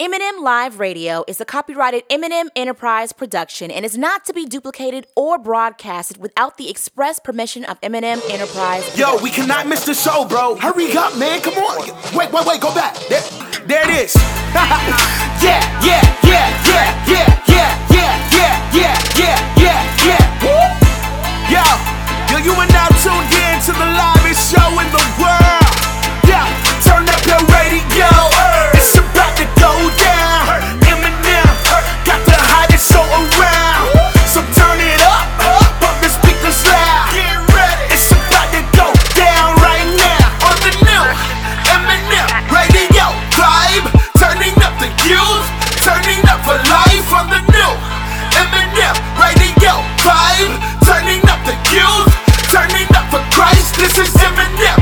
M&M Live Radio is a copyrighted M&M Enterprise production and is not to be duplicated or broadcasted without the express permission of M&M Enterprise. Yo, we cannot miss the show, bro. Hurry up, man. Come on. Wait, wait, wait. Go back. There, there it is. yeah, yeah, yeah, yeah, yeah, yeah, yeah, yeah, yeah, yeah, yeah, yeah. Woo! Yo, yo, you are now tuned in to the livest show in the world. Yeah, turn up your radio. go around. So turn it up, pump the speakers loud. Get ready, it's about to go down right now. On the new M&M radio vibe, turning up the youth, turning up for life. On the new M&M radio vibe, turning up the youth, turning up for Christ. This is M&M.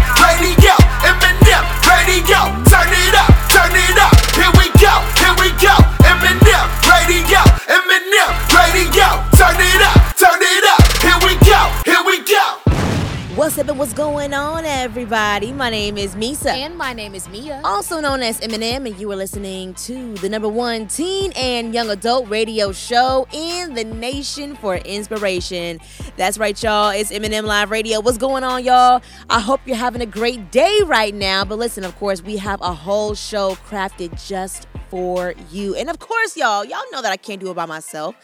And what's going on, everybody? My name is Meesa. And my name is Meah. Also known as M&M, and you are listening to the number one teen and young adult radio show in the nation for inspiration. That's right, y'all. It's M&M Live Radio. What's going on, y'all? I hope you're having a great day right now. But listen, of course, we have a whole show crafted just for you. And of course, y'all, y'all know that I can't do it by myself.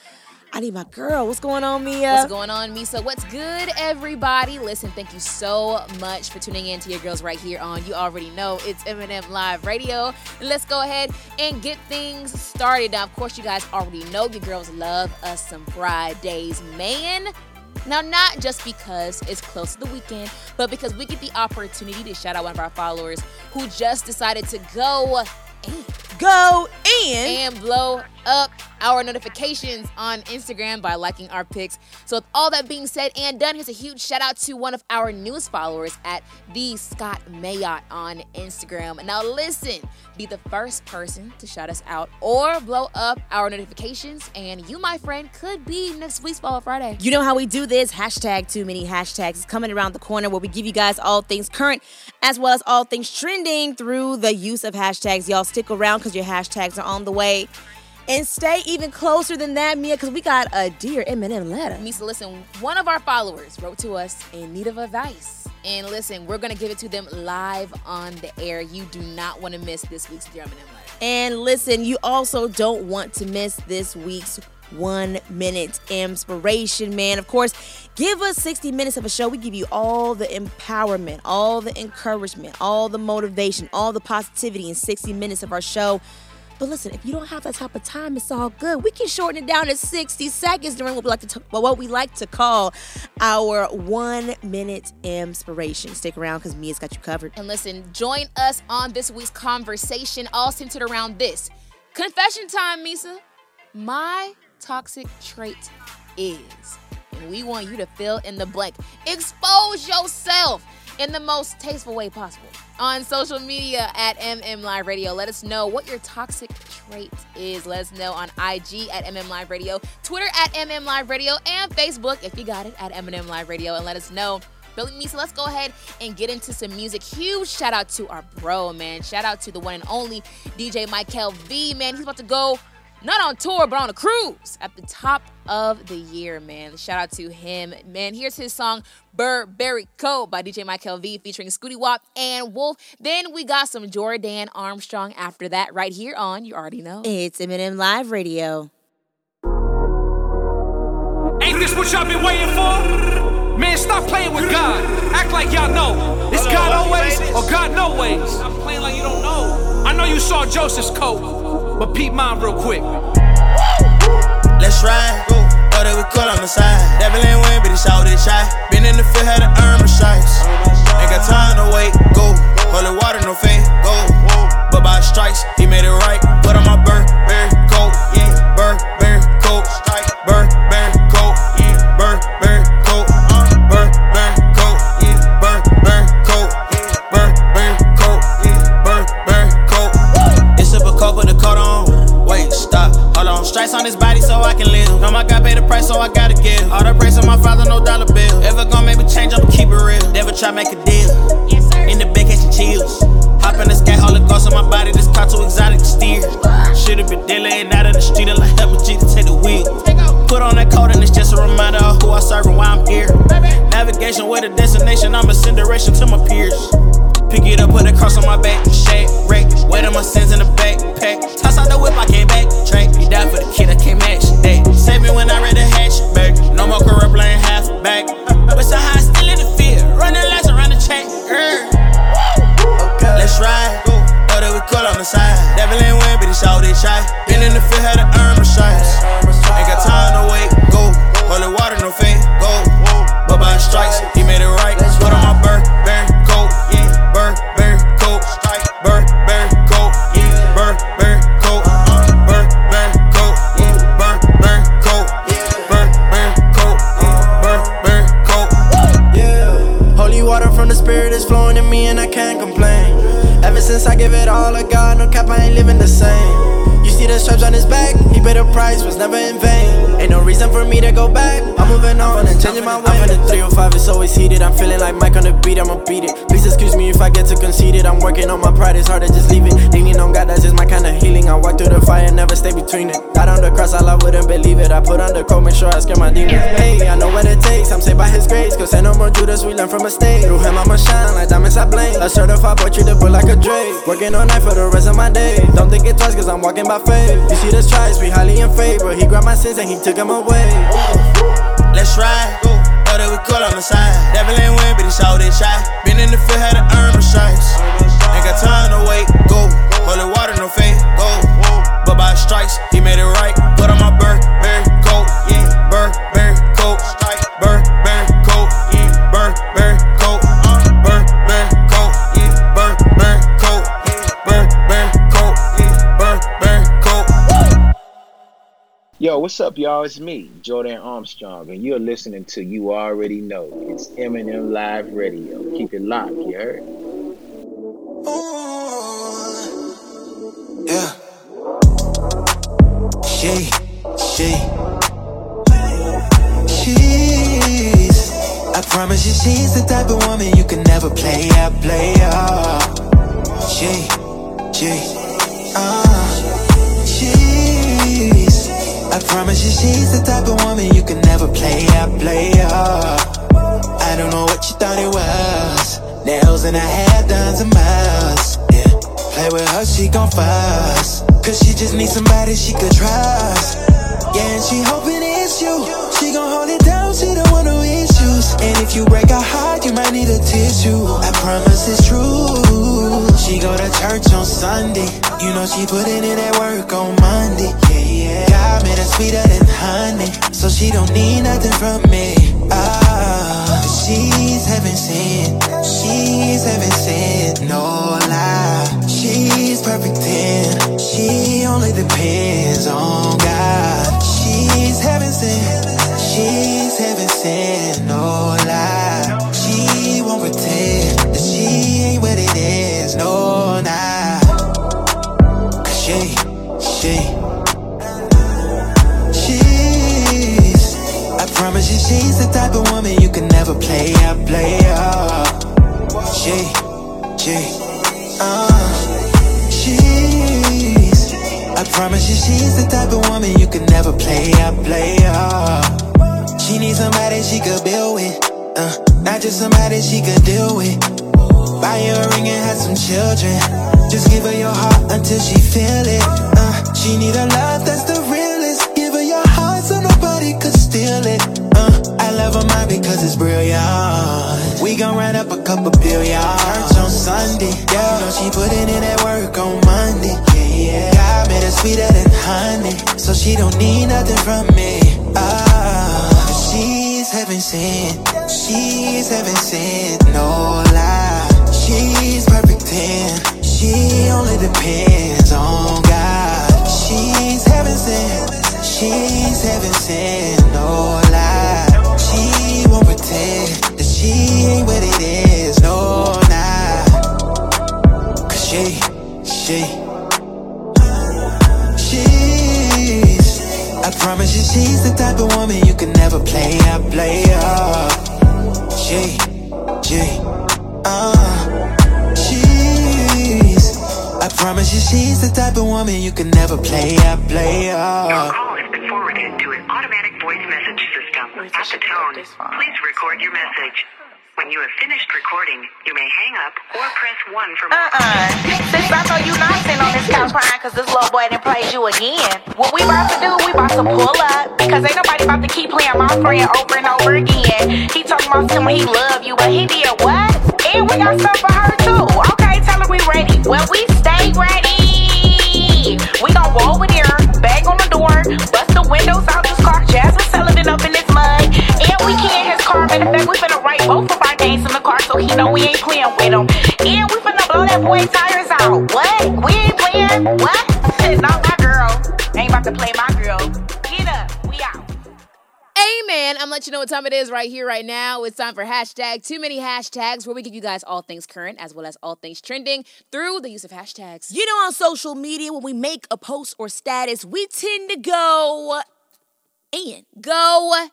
I need my girl. What's going on, Meah? What's going on, Meesa? What's good, everybody? Listen, thank you so much for tuning in to your girls right here on You Already Know It's M&M Live Radio. let's go ahead and get things started. Now, of course, you guys already know your girls love us some Fridays, man. Now, not just because it's close to the weekend, but because we get the opportunity to shout out one of our followers who just decided to go and go in and blow up our notifications on Instagram by liking our pics. So, with all that being said and done, here's a huge shout out to one of our newest followers at the Scott Mayotte on Instagram. Now, listen, be the first person to shout us out or blow up our notifications, and you, my friend, could be next week's Follow Friday. You know how we do this? Hashtag too many hashtags is coming around the corner where we give you guys all things current as well as all things trending through the use of hashtags. Y'all stick around because your hashtags are on the way. And stay even closer than that, Meah, because we got a Dear M&M letter. Meesa, listen, one of our followers wrote to us in need of advice. And listen, we're going to give it to them live on the air. You do not want to miss this week's Dear M&M letter. And listen, you also don't want to miss this week's one minute inspiration, man. Of course, give us 60 minutes of a show. We give you all the empowerment, all the encouragement, all the motivation, all the positivity in 60 minutes of our show. But listen, if you don't have that type of time, it's all good. We can shorten it down to 60 seconds during what we like to talk, what we like to call our one minute inspiration. Stick around because Meah's got you covered. And listen, join us on this week's conversation, all centered around this. Confession time, Meesa. My toxic trait is. And we want you to fill in the blank. Expose yourself in the most tasteful way possible on social media at MM Live Radio. Let us know what your toxic trait is. Let us know on IG at MM Live Radio, Twitter at MM Live Radio, and Facebook, if you got it, at MM Live Radio. And let us know. Billy Meesa, let's go ahead and get into some music. Huge shout out to our bro, man. Shout out to the one and only DJ Michael V, man. He's about to go not on tour, but on a cruise at the top of the year, man. Shout out to him, man. Here's his song Burberry Coat by DJ Michael V featuring Scooty Wop and Wolf. Then we got some Jordan Armstrong after that, right here on You Already Know. It's M&M Live Radio. Ain't this what y'all been waiting for? Man, stop playing with God. Act like y'all know. It's God always or God no ways. I'm playing like you don't know. I know you saw Joseph's coat. But peep mine real quick. Let's ride. Thought it was cool on the side. Devil ain't win, but it's all this try. Been in the field, had to earn my stripes. Ain't got time to wait, go. Holy water, no fame, go. But by strikes, he made it right. Put on my Burberry coat, yeah. Burberry on this body so I can live. Know my God paid the price, so I gotta give. All the praise of my father, no dollar bill. Ever gonna make me change, I'ma keep it real. Never try make a deal. Yes, sir. In the bed, catching chills. Hop in the sky, holy ghost on my body. This car too exotic to steer. Should've been dealing out of the street. and I like double G to take the wheel. Put on that coat and it's just a reminder of who I serve and why I'm here. Navigation with a destination, I'm a send direction to my peers. Pick it up, put a cross on my back. Shake, wreck, weight of my sins in the backpack. Toss out the whip, I can't back. Track, he died for the kid, I can't match. That save me when I read the hatchback. No more career playing half back. But somehow I still in the field, running laps around the track. Okay. Let's ride. Know that we caught on the side. Devil ain't win, but he saw they try. Been in the field, had to earn it's. I'm feeling like Mike on the beat, I'ma beat it. Please excuse me if I get too conceited. I'm working on my pride, it's hard to just leave it. Leaning on God, that's just my kind of healing. I walk through the fire, never stay between it. Died on the cross, all I wouldn't believe it. I put on the coat, make sure I scare my demons. Hey, I know what it takes, I'm saved by his grace. Cause ain't no more Judas, we learn from mistakes. Through him, I'ma shine like diamonds I blame. A certified boy, the boy like a Drake. Working all night for the rest of my day. Don't think it twice, cause I'm walking by faith. You see the stripes, we highly in favor. He grabbed my sins and he took them away. Let's ride. Caught on the side. Devil ain't win, but he saw they try. Been in the field, had to earn my stripes. Ain't got time to wait, go. Holy water, no faith, go. But by strikes, he made it what's up, y'all? It's me, Jordan Armstrong, and you're listening to You Already Know. It's M&M Live Radio. Keep it locked, you heard? Yeah. She, she, she's. I promise you, she's the type of woman you can never play out, play out. She, she, uh, You, she's the type of woman you can never play out, play out. I don't know what you thought it was. Nails in her hair, done a miles. Yeah. Play with her, she gon' fuss. Cause she just needs somebody she could trust. Yeah, and she hoping it's you. She gon' hold it down, she don't want no issues. And if you break her heart, you might need a tissue. I promise it's true. She go to church on Sunday. You know she putting in that work on Monday. Yeah, yeah. God made her sweeter than honey. So she don't need nothing from me. Ah, she's heaven sent. She's heaven sent. No lie. She's perfect ten. She only depends on God. She's heaven sent. She's heaven sent. No lie. She won't pretend that she ain't what it is. No, she's the type of woman you can never play out, play out. She, she, uh, she's, I promise you, she's the type of woman you can never play out, play out. She needs somebody she could build with, uh, not just somebody she could deal with. Buy her a ring and have some children. Just give her your heart until she feel it. Uh, she need a love that's the realest. Give her your heart so nobody could steal it. I love her mind because it's brilliant. We gon' run up a couple billion. On Sunday, yeah. You know she putting in that work on Monday. Yeah, yeah. God made her sweeter than honey, so she don't need nothing from me. Ah, she's heaven sent. She's heaven sent. No lie. She's perfect ten. She only depends on she's the type of woman you can never play out, play out. She, she, uh, she's. I promise you, she's the type of woman you can never play out, play out. Your call has been forwarded to an automatic voice message system. At the tone, please record your message. When you have finished recording, you may hang up or press 1 for more. Uh-uh. Since I know you not sitting on this couch crying because this little boy didn't praise you again, what we about to do, we about to pull up because ain't nobody about to keep playing my friend over and over again. He talking about something he love you, but he did what? And we got stuff for her too. Okay, tell her we ready. Well, we stay ready. We gon' go over there, bang on the door, bust the windows out this car, Jazmine Sullivan up in this mud, and we can his car. Matter of fact, we finna write both of our names in the car so he know we ain't playing with him. And we finna blow that boy tires out. What? We ain't playing? What? Not my girl. Ain't about to play my girl. Get up. We out. Amen. I'm letting you know what time it is right here, right now. It's time for hashtag too many hashtags, where we give you guys all things current as well as all things trending through the use of hashtags. You know, on social media, when we make a post or status, we tend to go and Go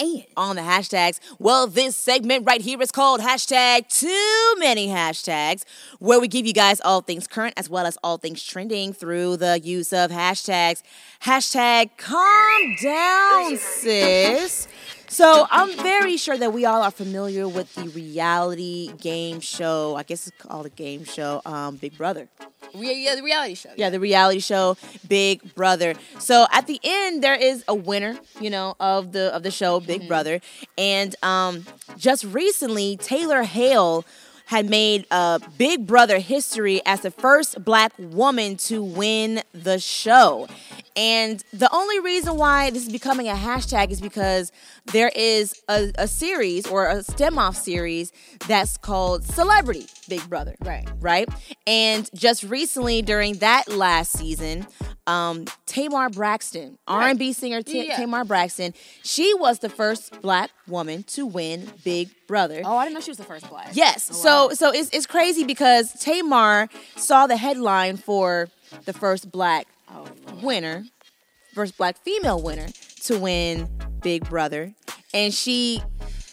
and on the hashtags. Well, this segment right here is called hashtag too many hashtags, where we give you guys all things current as well as all things trending through the use of hashtags. Hashtag calm down, sis. So I'm very sure that we all are familiar with the reality game show. I guess it's called a game show, um, Big Brother. Re- yeah, the reality show. Yeah, the reality show Big Brother. So at the end there is a winner, you know, of the of the show Big Brother. And um just recently Taylor Hale had made uh, Big Brother history as the first black woman to win the show. And the only reason why this is becoming a hashtag is because there is a, a series or a stem off series that's called Celebrity Big Brother. Right. Right. And just recently during that last season, um, Tamar Braxton, R&B singer Ta- Yeah. Tamar Braxton, she was the first black woman to win Big Brother. Oh, I didn't know she was the first black. Yes. Oh, so wow. so it's it's crazy because Tamar saw the headline for the first black Oh, winner, first black female winner to win Big Brother, and she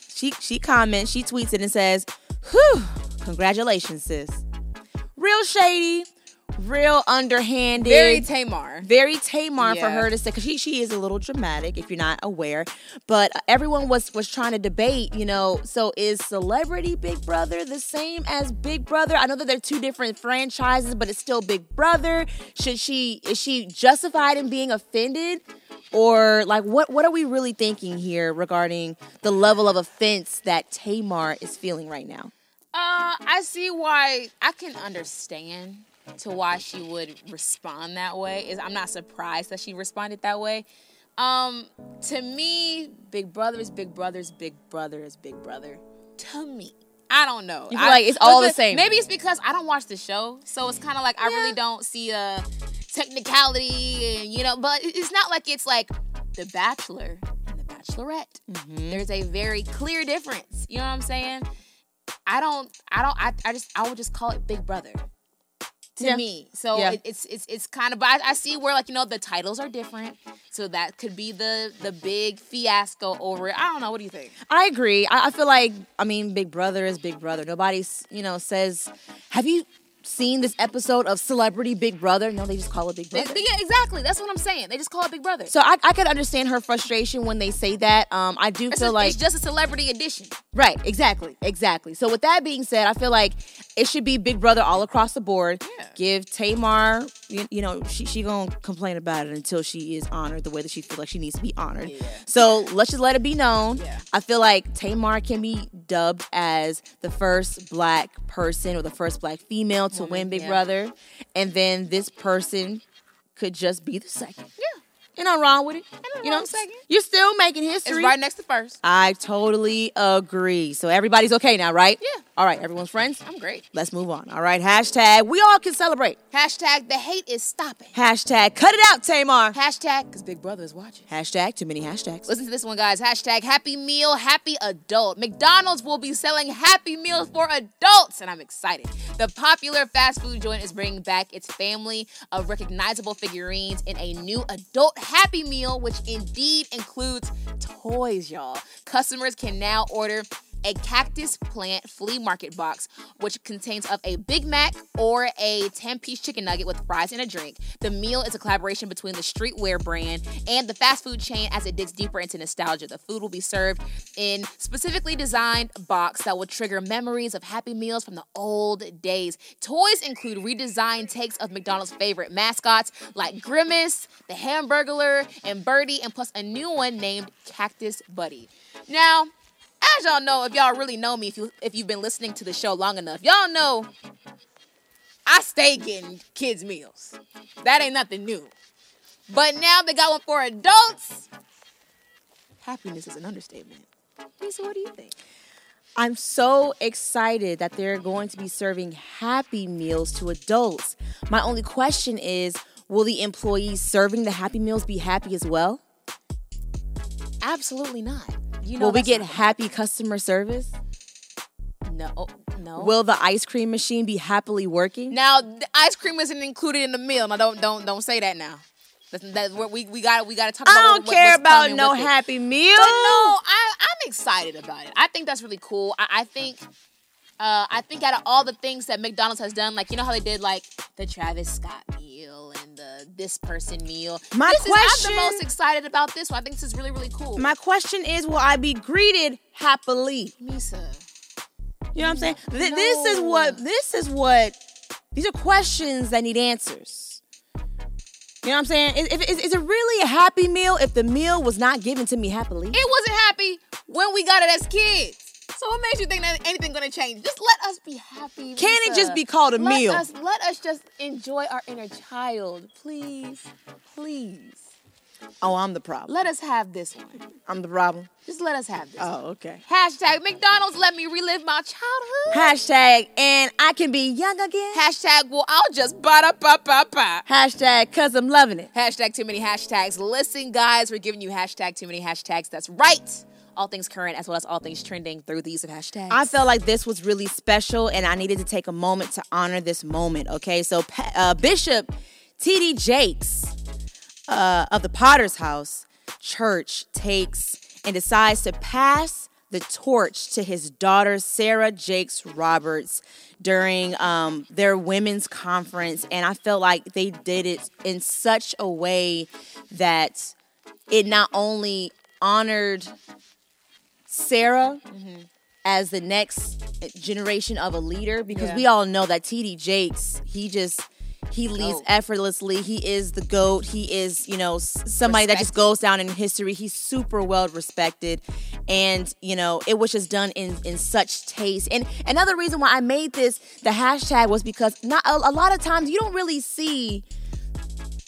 she she comments, she tweets it and says, "Whew, congratulations, sis." Real shady, real underhanded, Very Tamar. very Tamar for her to say because she she is a little dramatic if you're not aware. But everyone was was trying to debate, you know. So is Celebrity Big Brother the same as Big Brother? I know that they're two different franchises, but it's still Big Brother. Should she is she justified in being offended? Or like what what are we really thinking here regarding the level of offense that Tamar is feeling right now? Uh, I see why I can understand to why she would respond that way. Is I'm not surprised that she responded that way. Um, to me, Big Brother is Big Brother's Big Brother is Big Brother. To me. I don't know. I- like it's all the the- same. Maybe it's because I don't watch the show, so it's kind of like I really don't see a technicality, and you know. But it's not like it's like The Bachelor and The Bachelorette. Mm-hmm. There's a very clear difference. You know what I'm saying? I don't, I don't, I, I just, I would just call it Big Brother to Yeah. me. So Yeah. it, it's, it's, it's kind of, but I, I see where like you know the titles are different, so that could be the the big fiasco over it. I don't know. What do you think? I agree. I, I feel like I mean, Big Brother is Big Brother. Nobody's you know says, have you seen this episode of Celebrity Big Brother? No, they just call it Big Brother. they- yeah, exactly. That's what I'm saying. They just call it Big Brother. so I, I could understand her frustration when they say that. Um, I do it's, feel just, like it's just a celebrity edition. Right, exactly, exactly. So with that being said, I feel like it should be Big Brother all across the board. Yeah. Give Tamar, you, you know, she she gonna complain about it until she is honored the way that she feels like she needs to be honored. Yeah. So let's just let it be known. Yeah. I feel like Tamar can be dubbed as the first black person or the first black female to win Big yeah. Brother, and then this person could just be the second. Yeah. You're not wrong with it. You know, second. you're still making history. It's right next to first. I totally agree. So everybody's okay now, right? Yeah. All right, everyone's friends. I'm great. Let's move on. All right, hashtag we all can celebrate. Hashtag the hate is stopping. Hashtag cut it out, Tamar. Hashtag because Big Brother is watching. Hashtag too many hashtags. Listen to this one, guys. Hashtag Happy Meal, Happy Adult. McDonald's will be selling Happy Meals for adults, and I'm excited. The popular fast food joint is bringing back its family of recognizable figurines in a new adult Happy Meal, which indeed includes toys, y'all. Customers can now order a cactus plant flea market box, which contains of a Big Mac or a 10-piece chicken nugget with fries and a drink. The meal is a collaboration between the streetwear brand and the fast food chain as it digs deeper into nostalgia. The food will be served in specifically designed box that will trigger memories of happy meals from the old days. Toys include redesigned takes of McDonald's favorite mascots like Grimace, the Hamburglar, and Birdie, and plus a new one named Cactus Buddy. Now, as y'all know, if y'all really know me, if you if you've been listening to the show long enough, y'all know I stay getting kids meals. That ain't nothing new. But now they got one for adults. Happiness is an understatement. Lisa, what do you think? I'm so excited that they're going to be serving happy meals to adults. My only question is will the employees serving the happy meals be happy as well? Absolutely not. You know will we get happy customer service? no no. Will the ice cream machine be happily working? Now, the ice cream isn't included in the meal. Now, don't don't don't say that now. That's, that's what we we got we got to talk About I don't what- care about no happy meal. But no, I I'm excited about it. I think that's really cool. I, I think. Uh, I think out of all the things that McDonald's has done, like you know how they did like the Travis Scott meal and the this person meal. My this is, I'm question- the most excited about this one. I think this is really really cool. My question is will I be greeted happily? Misa. You know what I'm saying? Th- This is what this is what these are questions that need answers. You know what I'm saying? Is, is, is it really a happy meal if the meal was not given to me happily? It wasn't happy when we got it as kids. So what makes you think that anything gonna change? Just let us be happy. Can it just be called a let meal? Us, let us just enjoy our inner child, please, please. Oh, I'm the problem. Let us have this one. I'm the problem. Just let us have this. Oh, okay. Hashtag McDonald's let me relive my childhood. Hashtag and I can be young again. Hashtag well I'll just ba da ba ba ba. Hashtag cause I'm loving it. Hashtag too many hashtags. Listen, guys, we're giving you hashtag too many hashtags. That's right. All things current as well as all things trending through the use of hashtags. I felt like this was really special, and I needed to take a moment to honor this moment. Okay, so uh, Bishop T.D. Jakes uh, of the Potter's House Church takes and decides to pass the torch to his daughter Sarah Jakes Roberts during um, their women's conference, and I felt like they did it in such a way that it not only honored Sarah mm-hmm. as the next generation of a leader because Yeah. we all know that TD Jakes, he just he leads effortlessly. He is the goat. He is, you know, somebody that just goes down in history. He's super well respected, and you know, it was just done in in such taste. And another reason why I made this the hashtag was because not a, a lot of times you don't really see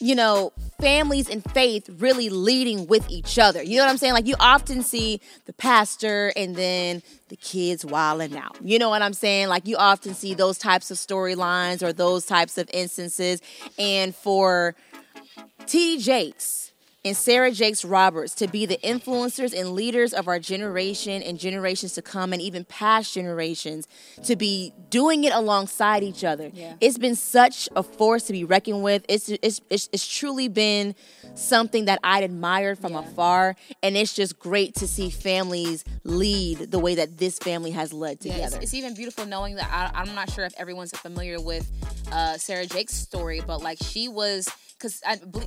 you know, families in faith really leading with each other. You know what I'm saying? Like you often see the pastor and then the kids wilding out. You know what I'm saying? Like you often see those types of storylines or those types of instances. And for T. Jakes and Sarah Jakes Roberts to be the influencers and leaders of our generation and generations to come and even past generations to be doing it alongside each other. Yeah. It's been such a force to be reckoned with. It's it's it's, it's truly been something that I'd admired from afar and it's just great to see families lead the way that this family has led Yeah, together. it's, it's even beautiful knowing that I, I'm not sure if everyone's familiar with uh, Sarah Jake's story, but like she was, because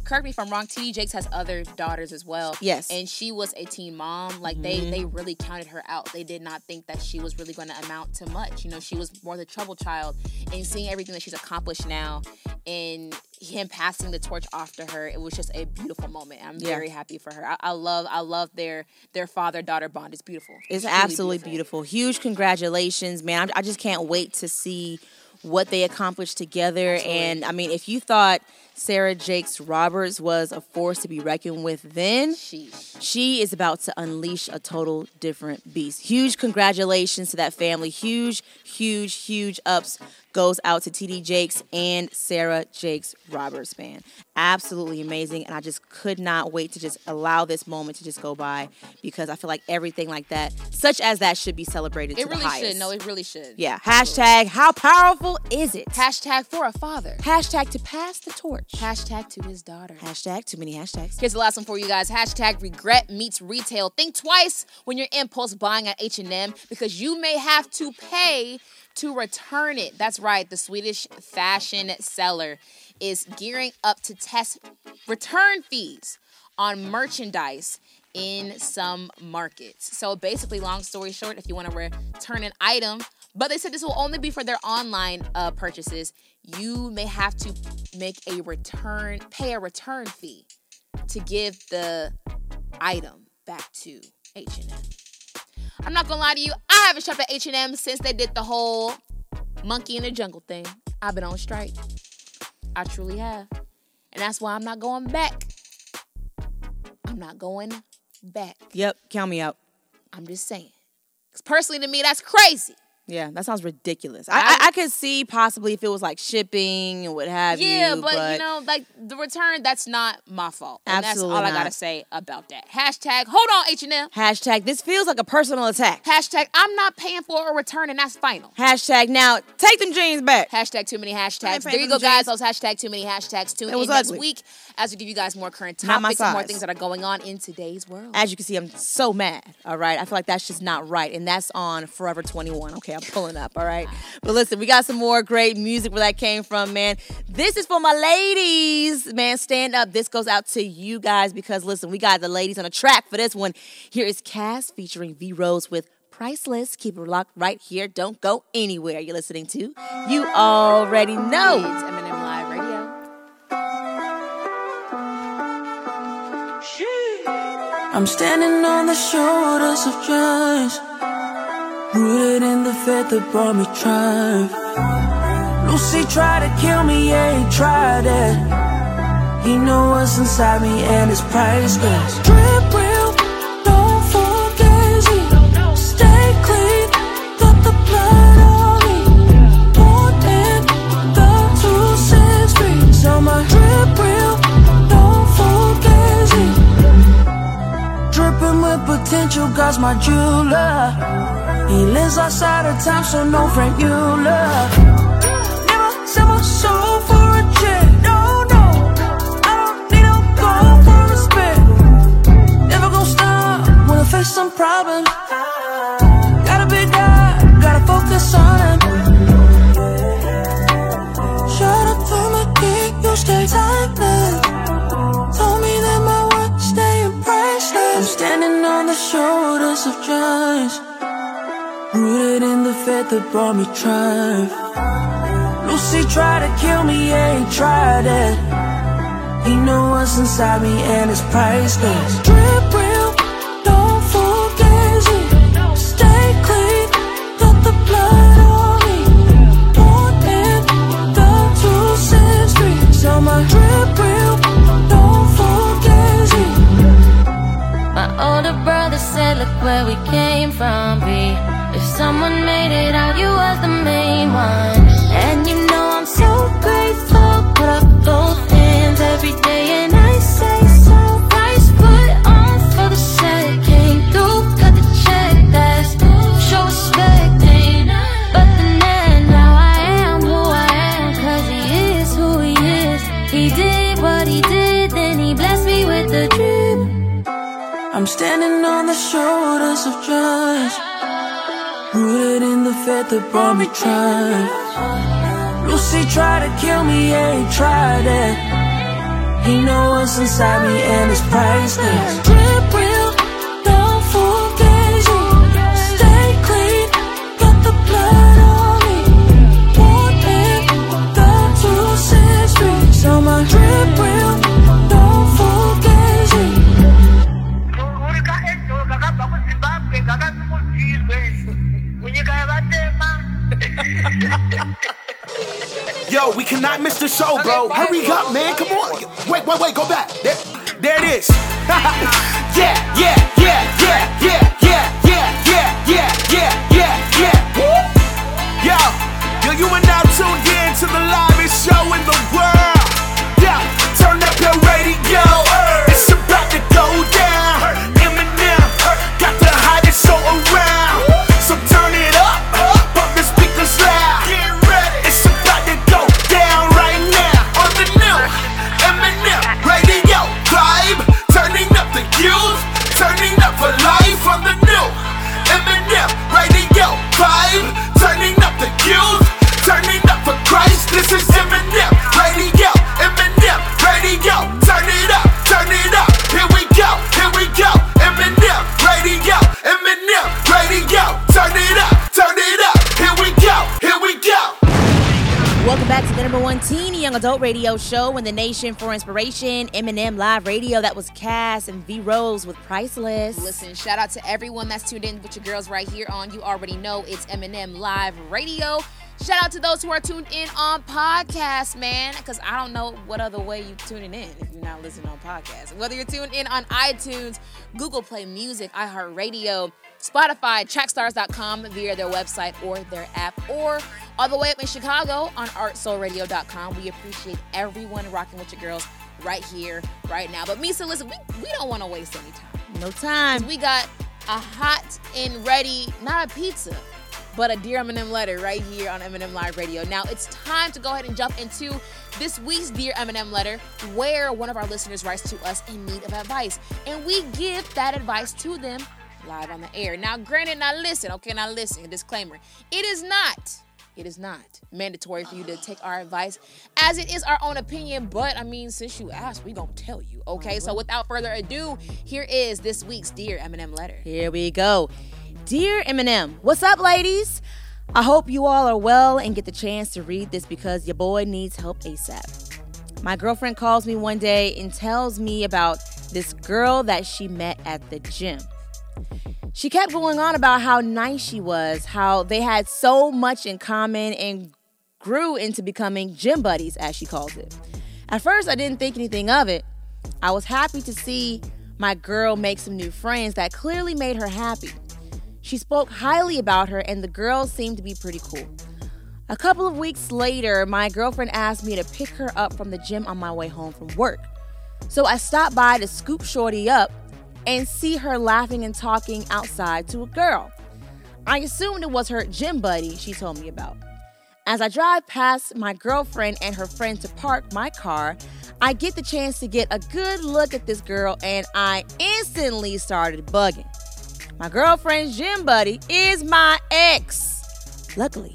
correct me if I'm wrong, T.D. Jakes has other daughters as well. Yes. and she was a teen mom. Like they mm-hmm. they really counted her out. They did not think that she was really going to amount to much. You know, she was more the trouble child, and seeing everything that she's accomplished now, and him passing the torch off to her, it was just a beautiful moment. I'm Yeah. very happy for her. I, I love I love their their father daughter bond. It's beautiful. It's truly absolutely beautiful. Huge congratulations, man. I, I just can't wait to see what they accomplished together. And I mean, if you thought Sarah Jakes Roberts was a force to be reckoned with then, she is about to unleash a total different beast. Huge congratulations to that family. Huge, huge, huge ups goes out to TD Jakes and Sarah Jakes Roberts band. Absolutely amazing. And I just could not wait to just allow this moment to just go by because I feel like everything like that, such as that, should be celebrated It to really the highest. should. No, it really should. Yeah. Hashtag how powerful is it? Hashtag for a father. Hashtag to pass the torch. Hashtag to his daughter. Hashtag too many hashtags. Here's the last one for you guys. Hashtag regret meets retail. Think twice when you're impulse buying at H&M because you may have to pay to return it. That's right. The Swedish fashion seller is gearing up to test return fees on merchandise in some markets. So basically, long story short, if you want to return an item, but they said this will only be for their online uh, purchases, you may have to make a return, pay a return fee to give the item back to H&M. I'm not gonna lie to you, I haven't shopped at H&M since they did the whole monkey in the jungle thing. I've been on strike. I truly have. And that's why I'm not going back. I'm not going back. Yep. Count me out. I'm just saying. Because personally to me, that's crazy. Yeah, that sounds ridiculous. I, I, I could see possibly if it was like shipping and what have Yeah, you. Yeah, but, you know, like the return, that's not my fault. And Absolutely that's all I gotta say about that. Hashtag hold on, H&M. Hashtag this feels like a personal attack. Hashtag I'm not paying for a return and that's final. Hashtag now take them jeans back. Hashtag too many hashtags. There you go, them guys. jeans. Those hashtag too many hashtags. Tune It in was next week as we give you guys more current topics and more things that are going on in today's world. As you can see, I'm so mad. All right. I feel like that's just not right. And that's on Forever 21. Okay. I'm pulling up. All right. But listen, we got some more great music where that came from, man. This is for my ladies. Man, stand up. This goes out to you guys because listen, we got the ladies on a track for this one. Here is Cass featuring V Rose with Priceless. Keep it locked right here. Don't go anywhere. You're listening to You Already Know. It's M&M Live Radio. I'm standing on the shoulders of giants, rooted in the faith that brought me triumph. Lucy tried to kill me, yeah, he tried it. He know what's inside me and it's priceless. Drip real, don't forget it. Stay clean, got the blood on me. Born in the two six three. So my drip real, don't forget it. Dripping with potential, God's my jeweler. He lives outside of time, so no Franck Muller. Never sell my soul for a check, no, no. I don't need no gold for respect. Never gonna stop when I face some problems. Gotta be God, gotta focus on him. Shut up for my kick, you stay timeless. Told me that my worth stay priceless. I'm standing on the shoulders of giants, rooted in the faith that brought me triumph. Lucy tried to kill me, he tried it. He know what's inside me and it's priceless. The brought me triumph. Lucy tried to kill me, yeah, he tried it. He know what's inside me and it's priceless. We cannot miss the show, bro. Hurry up, man. Come on. Wait, wait, wait. Go back. There, there it is. yeah, yeah, yeah, yeah, yeah, radio show in the nation for inspiration. M&M Live Radio. That was Cass and V Rose with Priceless. Listen, shout out to everyone that's tuned in with your girls right here on. You already know it's M&M Live Radio. Shout out to those who are tuned in on podcast, man, because I don't know what other way you're tuning in if you're not listening on podcast. Whether you're tuned in on iTunes, Google Play Music, iHeartRadio, Spotify, Trackstars.com via their website or their app, or all the way up in Chicago on ArtSoulRadio.com. We appreciate everyone rocking with your girls right here, right now. But Meesa, listen, we, we don't want to waste any time. No time. We got a hot and ready, not a pizza, but a Dear M&M letter right here on M&M Live Radio. Now it's time to go ahead and jump into this week's Dear M&M letter, where one of our listeners writes to us in need of advice, and we give that advice to them live on the air. Now, granted, now listen, okay, now listen, disclaimer. It is not, it is not mandatory for you to take our advice as it is our own opinion, but I mean, since you asked, we gonna tell you, okay? So without further ado, here is this week's Dear M&M letter. Here we go. Dear M&M, what's up, ladies? I hope you all are well and get the chance to read this because your boy needs help ASAP. My girlfriend calls me one day and tells me about this girl that she met at the gym. She kept going on about how nice she was, how they had so much in common and grew into becoming gym buddies, as she calls it. At first, I didn't think anything of it. I was happy to see my girl make some new friends that clearly made her happy. She spoke highly about her, and the girls seemed to be pretty cool. A couple of weeks later, my girlfriend asked me to pick her up from the gym on my way home from work. So I stopped by to scoop Shorty up and see her laughing and talking outside to a girl. I assumed it was her gym buddy she told me about. As I drive past my girlfriend and her friend to park my car, I get the chance to get a good look at this girl and I instantly started bugging. My girlfriend's gym buddy is my ex. Luckily,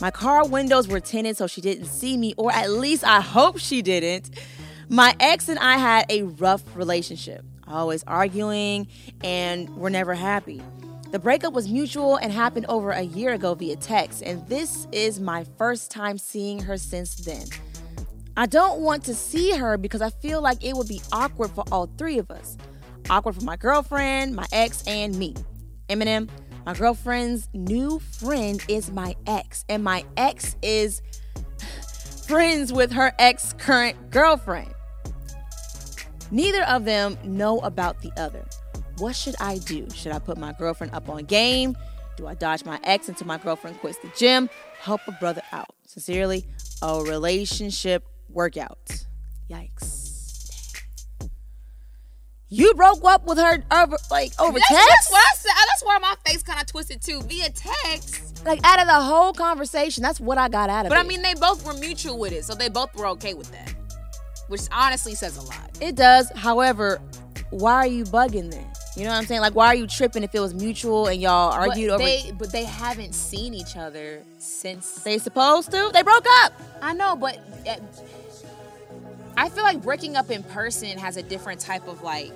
my car windows were tinted so she didn't see me, or at least I hope she didn't. My ex and I had a rough relationship, always arguing, and we're never happy. The breakup was mutual and happened over a year ago via text, and this is my first time seeing her since then. I don't want to see her because I feel like it would be awkward for all three of us. Awkward for my girlfriend, my ex, and me. M&M, my girlfriend's new friend is my ex, and my ex is friends with her ex current girlfriend. Neither of them know about the other. What should I do? Should I put my girlfriend up on game? Do I dodge my ex until my girlfriend quits the gym? Help a brother out. Sincerely, a relationship workout. Yikes. You broke up with her over like over That's, text? that's what I said. That's why my face kind of twisted too via text. Like out of the whole conversation, that's what I got out of But it. But I mean, they both were mutual with it, so they both were okay with that, which honestly says a lot. It does. However, why are you bugging then? You know what I'm saying? Like, why are you tripping if it was mutual and y'all argued but over? But they haven't seen each other since they supposed to. They broke up. I know, but uh, I feel like breaking up in person has a different type of like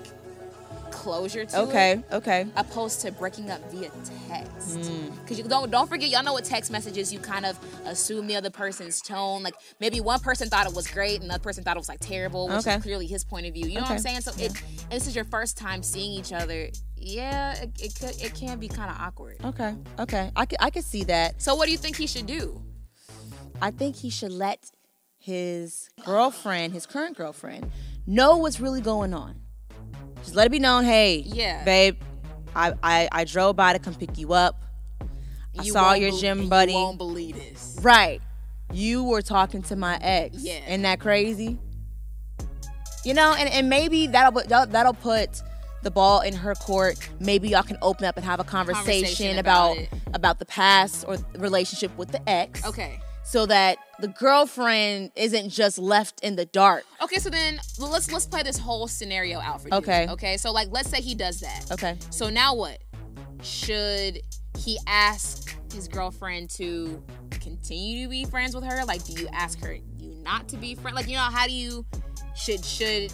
closure to Okay, it. okay. Opposed to breaking up via text, Mm. because you don't don't forget y'all know what text messages you kind of assume the other person's tone. Like maybe one person thought it was great and the other person thought it was like terrible, which Okay. is clearly his point of view. You know what I'm saying? So it and this is your first time seeing each other. Yeah, it, it could it can be kind of awkward. Okay, okay. I could, I could see that. So what do you think he should do? I think he should let his girlfriend, his current girlfriend, know what's really going on. Just let it be known, hey, Yeah. babe, I, I, I drove by to come pick you up. I You saw your gym you buddy. won't believe this. Right. You were talking to my ex. Yeah. Isn't that crazy? You know, and, and maybe that'll put that'll, that'll put the ball in her court. Maybe y'all can open up and have a conversation, Conversation about about about, the past or relationship with the ex. Okay. So that the girlfriend isn't just left in the dark. Okay, so then let's let's play this whole scenario out for you. Okay. Okay. So like let's say he does that. Okay. So now what? Should he ask his girlfriend to continue to be friends with her? Like do you ask her you not to be friend? Like you know how do you should should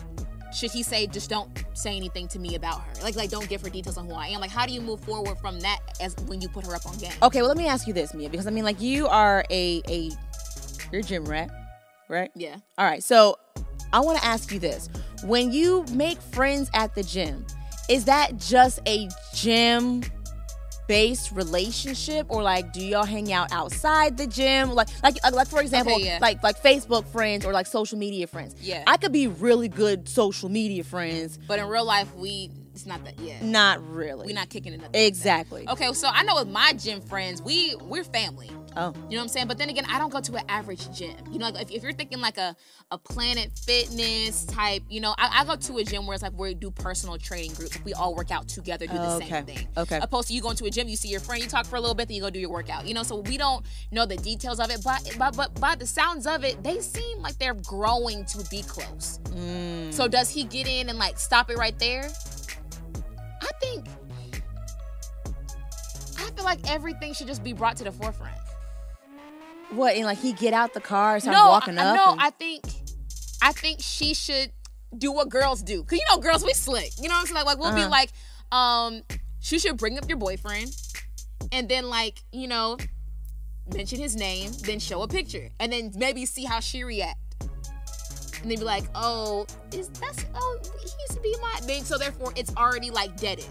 should he say just don't say anything to me about her? Like like don't give her details on who I am. Like how do you move forward from that as when you put her up on game? Okay, well let me ask you this, Meah, because I mean like you are a a you're a gym rat. right? Yeah. All right. So I want to ask you this: When you make friends at the gym, is that just a gym? Based relationship or like do y'all hang out outside the gym like like uh, like for example Okay, yeah. like like facebook friends or like social media friends Yeah. i could be really good social media friends But in real life, we it's not that. Yeah. not really We're not kicking it up. exactly Okay, so I know with my gym friends, we we're family. Oh You know what I'm saying? But then again, I don't go to an average gym. You know, like if, if you're thinking like a, a Planet Fitness type, you know, I, I go to a gym where it's like where we do personal training groups. We all work out together, do the Okay. same thing. Okay. Opposed to you going to a gym, you see your friend, you talk for a little bit, then you go do your workout. You know, so we don't know the details of it. But but but by the sounds of it, they seem like they're growing to be close. Mm. So does he get in and like stop it right there? I think I feel like everything should just be brought to the forefront. What and like he get out the car and start no, walking I, up no, and- I think I think she should do what girls do. Cause you know, girls we slick. You know what I'm saying? Like, like we'll be Uh-huh. like, um, she should bring up your boyfriend, and then like you know, mention his name, then show a picture, and then maybe see how she react. And then be like, oh, is that's oh he used to be my then so therefore it's already like deaded.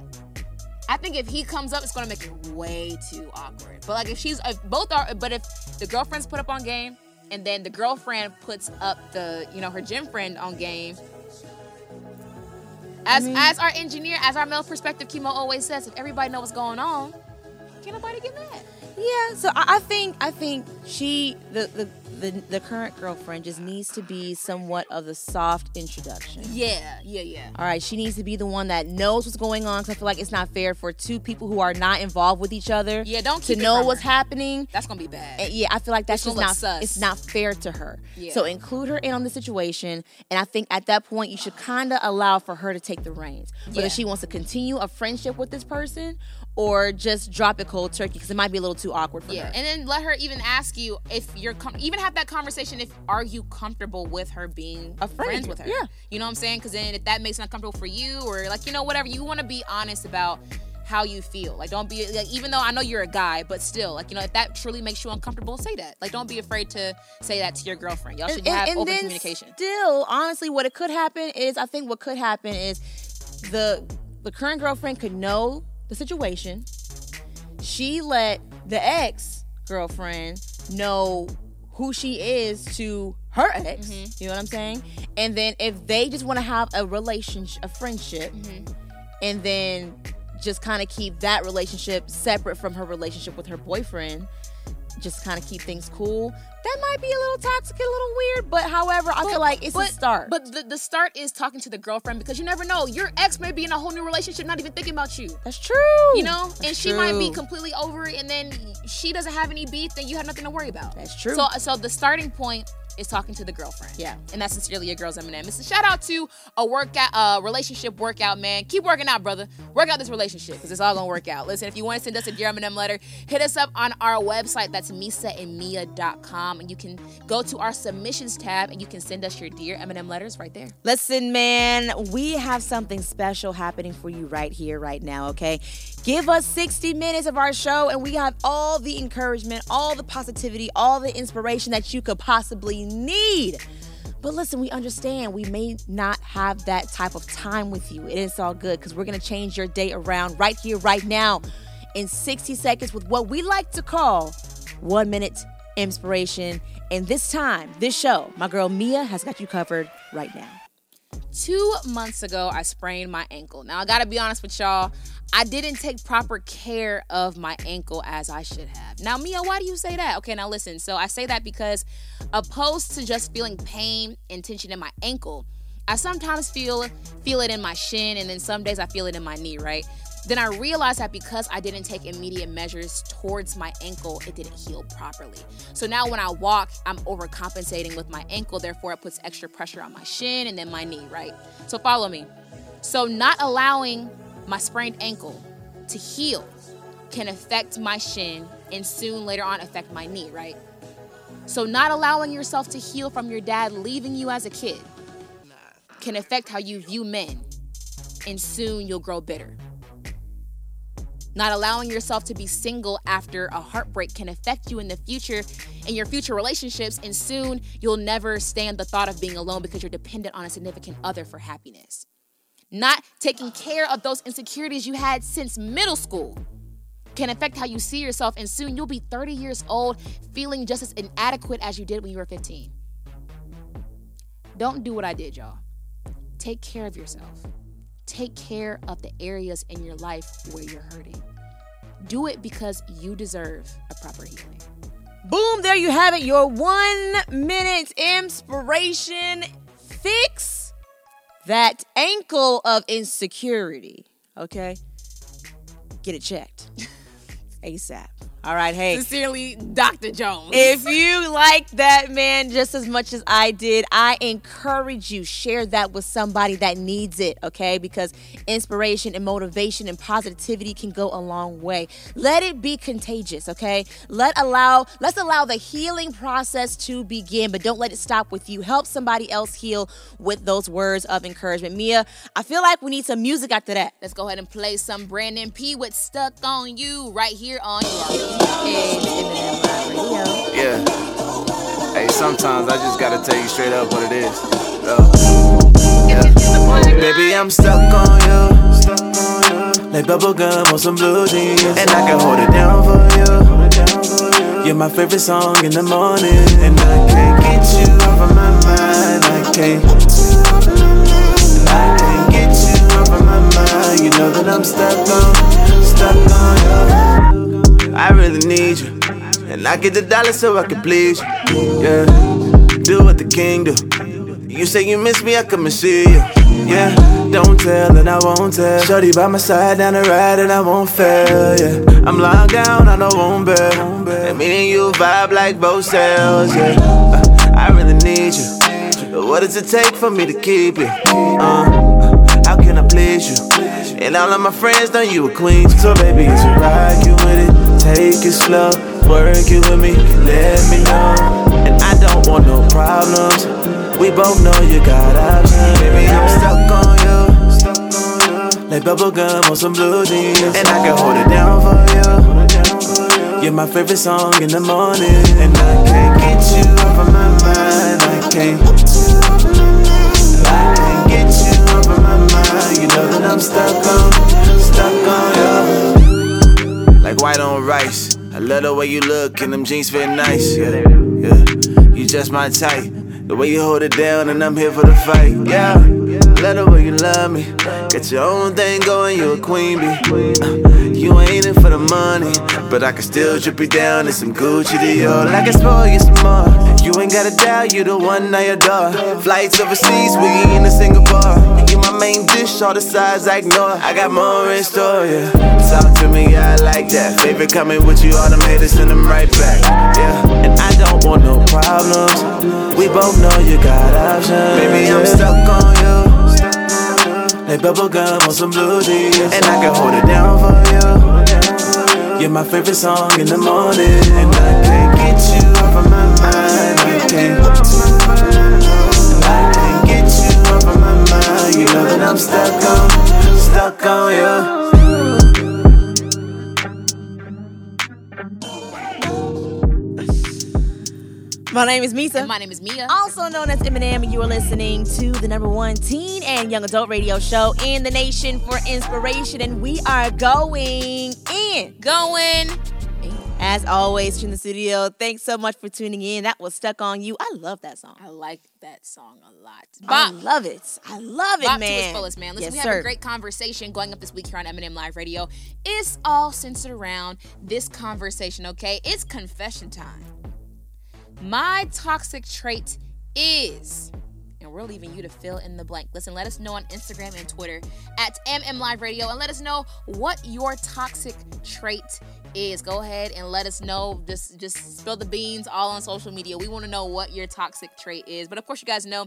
I think if he comes up, it's gonna make it way too awkward. But like if she's if both are, but if the girlfriends put up on game, and then the girlfriend puts up the you know her gym friend on game. As mean- as our engineer, as our male perspective, Kemo always says, if everybody knows what's going on, can't nobody get mad. Yeah, so I, I think I think she the, the the the current girlfriend just needs to be somewhat of the soft introduction. Yeah, yeah, yeah. All right, she needs to be the one that knows what's going on because I feel like it's not fair for two people who are not involved with each other. Yeah, don't to know what's her. happening. That's gonna be bad. And yeah, I feel like that's It's just not sus. it's not fair to her. Yeah. So include her in on the situation, and I think at that point you should kind of allow for her to take the reins, whether Yeah. she wants to continue a friendship with this person or just drop it cold turkey because it might be a little too awkward for Yeah, her. and then let her even ask you if you're com- even have that conversation. If are you comfortable with her being A friend, friends with her? yeah. you know what I'm saying? Because then if that makes it uncomfortable for you, or like you know whatever, you want to be honest about how you feel. Like don't be like even though I know you're a guy, but still like you know if that truly makes you uncomfortable, say that. Like don't be afraid to say that to your girlfriend. Y'all should have open then communication. Still, honestly, what it could happen is I think what could happen is the the current girlfriend could know the situation. She let the ex girlfriend know who she is to her ex. Mm-hmm. You know what I'm saying? And then if they just want to have a relationship, a friendship, Mm-hmm. and then just kind of keep that relationship separate from her relationship with her boyfriend, just kind of keep things cool. That might be a little toxic, a little weird, but however, I feel like it's a start. But the, the start is talking to the girlfriend because you never know. Your ex may be in a whole new relationship, not even thinking about you. That's true. You know, and That's she might be completely over it, and then she doesn't have any beef, then you have nothing to worry about. That's true. So, so the starting point is talking to the girlfriend. Yeah. and that's sincerely your girl's M&M. It's a shout out to a workout, uh, relationship workout, man. Keep working out, brother. Work out this relationship because it's all gonna work out. Listen, if you want to send us a Dear M&M letter, hit us up on our website. That's meesaandmeah.com, and you can go to our submissions tab and you can send us your Dear M&M letters right there. Listen, man, we have something special happening for you right here, right now, okay? Give us 60 minutes of our show, and we have all the encouragement, all the positivity, all the inspiration that you could possibly need. But listen, we understand we may not have that type of time with you. It is all good because we're going to change your day around right here, right now, in 60 seconds with what we like to call one minute inspiration. And this time, this show, my girl Meah has got you covered right now. Two months ago, I sprained my ankle. Now, I gotta be honest with y'all, I didn't take proper care of my ankle as I should have. Now, Meah, why do you say that? Okay, now listen. So, I say that because opposed to just feeling pain and tension in my ankle, I sometimes feel feel it in my shin, and then some days I feel it in my knee, right? Then I realized that because I didn't take immediate measures towards my ankle, it didn't heal properly. So now when I walk, I'm overcompensating with my ankle, therefore it puts extra pressure on my shin and then my knee, right? So follow me. So not allowing my sprained ankle to heal can affect my shin and soon later on affect my knee, right? So not allowing yourself to heal from your dad leaving you as a kid can affect how you view men and soon you'll grow bitter. Not allowing yourself to be single after a heartbreak can affect you in the future in your future relationships, and soon you'll never stand the thought of being alone because you're dependent on a significant other for happiness. Not taking care of those insecurities you had since middle school can affect how you see yourself, and soon you'll be 30 years old feeling just as inadequate as you did when you were 15. Don't do what I did, y'all. Take care of yourself. Take care of the areas in your life where you're hurting. Do it because you deserve a proper healing. Boom, there you have it. Your one minute inspiration fix that ankle of insecurity. Okay? Get it checked. ASAP. All right, hey. Sincerely, Dr. Jones. If you like that man just as much as I did, I encourage you share that with somebody that needs it, okay? Because inspiration and motivation and positivity can go a long way. Let it be contagious, okay? Let allow let's allow the healing process to begin, but don't let it stop with you. Help somebody else heal with those words of encouragement. Meah, I feel like we need some music after that. Let's go ahead and play some Brandon P with Stuck on You right here on your Yeah. Hey, sometimes I just gotta tell you straight up what it is. Uh, yeah. Baby, I'm stuck on you. Like bubble gum on some blue jeans. And I can hold it down for you. You're my favorite song in the morning. And I can't get you off of my mind. I can't. And I can't get you off of my mind. You know that I'm stuck on, stuck on you. I really need you. And I get the dollar so I can please you. Yeah. Do what the king do. You say you miss me, I come and see you. Yeah. Don't tell and I won't tell. Shorty by my side down the ride and I won't fail. Yeah. I'm locked down, I know won't bear. And me and you vibe like both cells. Yeah. Uh, I really need you. What does it take for me to keep you? Uh, how can I please you? And all of my friends know you a queen. So baby, it's a rock you with it. Take it slow, work it with me, let me know. And I don't want no problems. We both know you got options. Baby, I'm stuck on you. Like bubble gum on some blue jeans. And I can hold it down for you. You're my favorite song in the morning. And I can't get you off of my mind. I can't. Get you off of my mind. You know that I'm stuck on, stuck on you. Like white on rice. I love the way you look and them jeans fit nice. Yeah, yeah. You just my type. The way you hold it down and I'm here for the fight. Yeah. Love the way you love me. Got your own thing going, you a queen bee. Uh, you ain't in for the money, but I can still drip you down in some Gucci Dior. Like I spoil you some more. You ain't gotta doubt, you the one I adore. Flights overseas, we in Singapore. You my main dish, all the sides I ignore. I got more in store, yeah. Talk to me, yeah, I like that. Favorite coming with you, automated, send them right back. Yeah, and I don't want no problems. We both know you got options. Baby, I'm stuck on you. Like bubble gum on some blue jeans. And I can hold it down for you. You're my favorite song in the morning. And I can't I'm stuck on, stuck on you. My name is Meesa. And my name is Meah. Also known as M&M, and you are listening to the number one teen and young adult radio show in the nation for inspiration. And we are going in. Going. As always, from the studio, thanks so much for tuning in. That was Stuck on You. I love that song. I like that song a lot. I love it. I love it, Bop man. to its fullest, man. Listen, yes, we have sir. a great conversation going up this week here on M&M Live Radio. It's all centered around this conversation, okay? It's confession time. My toxic trait is, and we're leaving you to fill in the blank. Listen, let us know on Instagram and Twitter at MM Live Radio and let us know what your toxic trait is. Go ahead and let us know. Just, just spill the beans all on social media. We want to know what your toxic trait is. But of course, you guys know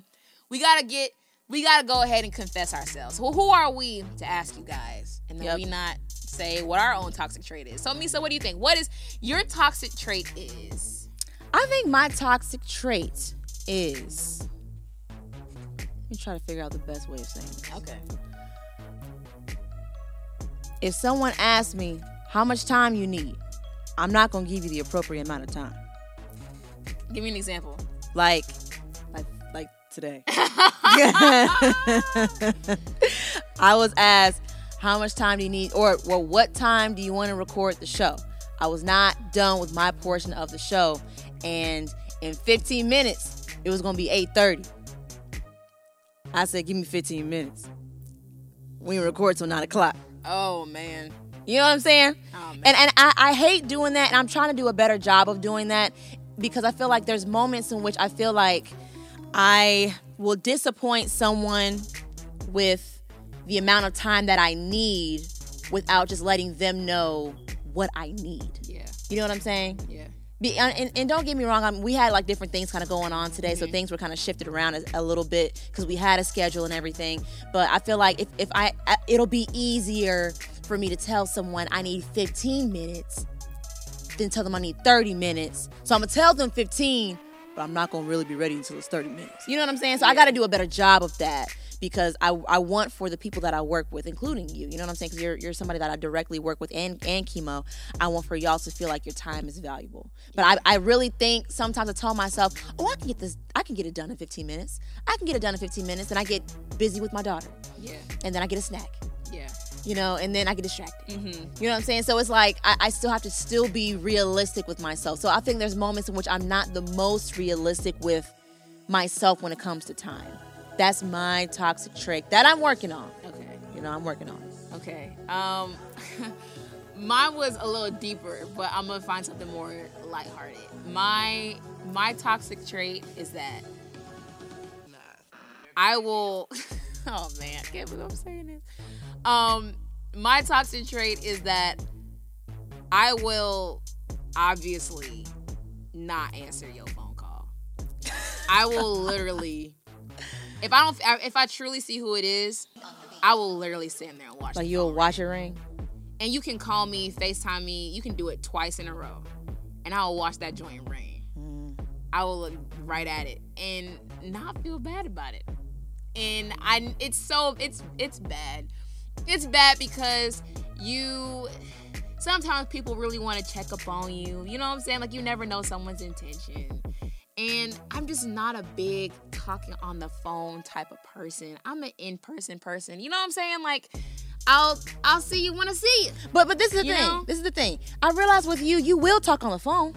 we gotta get, we gotta go ahead and confess ourselves. Well, who are we to ask you guys, and then Yep. we not say what our own toxic trait is? So, Meesa, what do you think? What is your toxic trait? Is I think my toxic trait is. Let me try to figure out the best way of saying this. Okay. If someone asks me how much time you need, I'm not going to give you the appropriate amount of time. Give me an example. Like, like, like today. I was asked, how much time do you need, or well, what time do you want to record the show? I was not done with my portion of the show, and in 15 minutes, it was gonna be 8:30. I said, give me 15 minutes. We record till nine o'clock. Oh man. You know what I'm saying? Oh, and and I, I hate doing that, and I'm trying to do a better job of doing that because I feel like there's moments in which I feel like I will disappoint someone with the amount of time that I need without just letting them know what I need. Yeah. You know what I'm saying? Yeah. Be, and, and- and don't get me wrong, I mean, we had like different things kind of going on today, so mm-hmm. things were kind of shifted around a, a little bit because we had a schedule and everything. But I feel like if, if I, I, it'll be easier for me to tell someone I need 15 minutes than tell them I need 30 minutes. So I'm gonna tell them 15, but I'm not gonna really be ready until it's 30 minutes. You know what I'm saying? So I got to do a better job of that because I, I want for the people that I work with, including you. You know what I'm saying? Because you're, you're somebody that I directly work with and, and Kemo. I want for y'all to feel like your time is valuable. But I, I really think sometimes I tell myself, oh, I can get this, I can get it done in 15 minutes. I can get it done in 15 minutes. And I get busy with my daughter. Yeah. And then I get a snack Yeah. you know, and then I get distracted. Mm-hmm. You know what I'm saying? So it's like I, I still have to still be realistic with myself. So I think there's moments in which I'm not the most realistic with myself when it comes to time. That's my toxic trait that I'm working on. Okay. You know, I'm working on. Okay. Um, mine was a little deeper, but I'm gonna find something more lighthearted. My my toxic trait is that I will. Oh man, I can't believe I'm saying this. Um, my toxic trait is that I will obviously not answer your phone call. I will literally, if I don't, if I truly see who it is, I will literally stand there and watch. Like you'll watch it ring. and you can call me, FaceTime me. You can do it twice in a row, and I will watch that joint ring. Mm. I will look right at it and not feel bad about it. And I, it's so it's it's bad. It's bad because you. Sometimes people really want to check up on you. You know what I'm saying? Like you never know someone's intention. And I'm just not a big talking on the phone type of person. I'm an in-person person. You know what I'm saying? Like I'll I'll see you when I see you. But but this is the You thing. know? This is the thing. I realize with you, you will talk on the phone.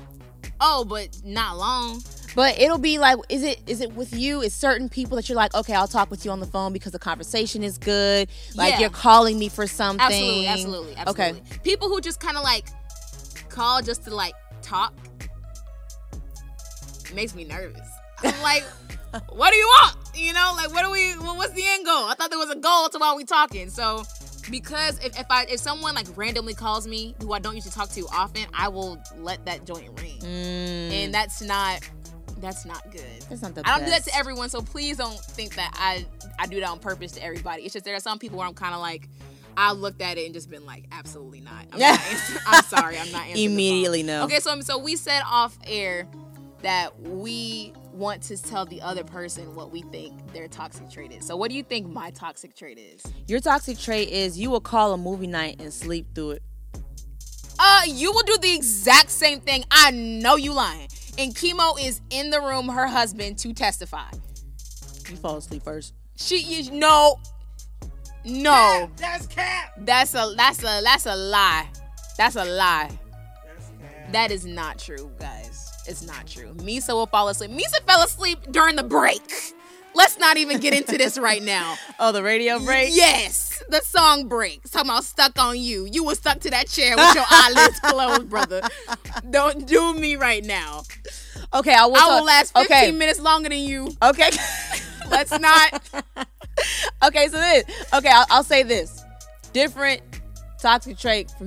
Oh, but not long. But it'll be like, is it is it with you? Is certain people that you're like, okay, I'll talk with you on the phone because the conversation is good. Like Yeah. you're calling me for something. Absolutely, absolutely, absolutely. Okay. People who just kind of like call just to like talk makes me nervous. I'm like, what do you want? You know, like what do we? What's the end goal? I thought there was a goal to why we talking. So because if, if I if someone like randomly calls me who I don't usually talk to often, I will let that joint ring, mm. and that's not that's not good. That's not the I don't do that to everyone, so please don't think that I I do that on purpose to everybody. It's just there are some people where I'm kind of like. I looked at it and just been like, absolutely not. I'm, not I'm sorry, I'm not answering. the phone. Immediately no. Okay, so so we said off air that we want to tell the other person what we think their toxic trait is. So what do you think my toxic trait is? Your toxic trait is you will call a movie night and sleep through it. Uh, you will do the exact same thing. I know you lying. And Kemo is in the room, her husband, to testify. You fall asleep first. She is no, no. That's cap. That's a that's a that's a lie. That's a lie. That is not true, guys. It's not true. Meesa will fall asleep. Meesa fell asleep during the break. Let's not even get into this right now. Oh, the radio break? Yes, the song break. Talking about stuck on you. You were stuck to that chair with your eyelids closed, brother. Don't do me right now. Okay, I will. I talk- will last 15 okay. minutes longer than you. Okay. Let's not. okay, so this. Okay, I'll, I'll say this. Different toxic trait for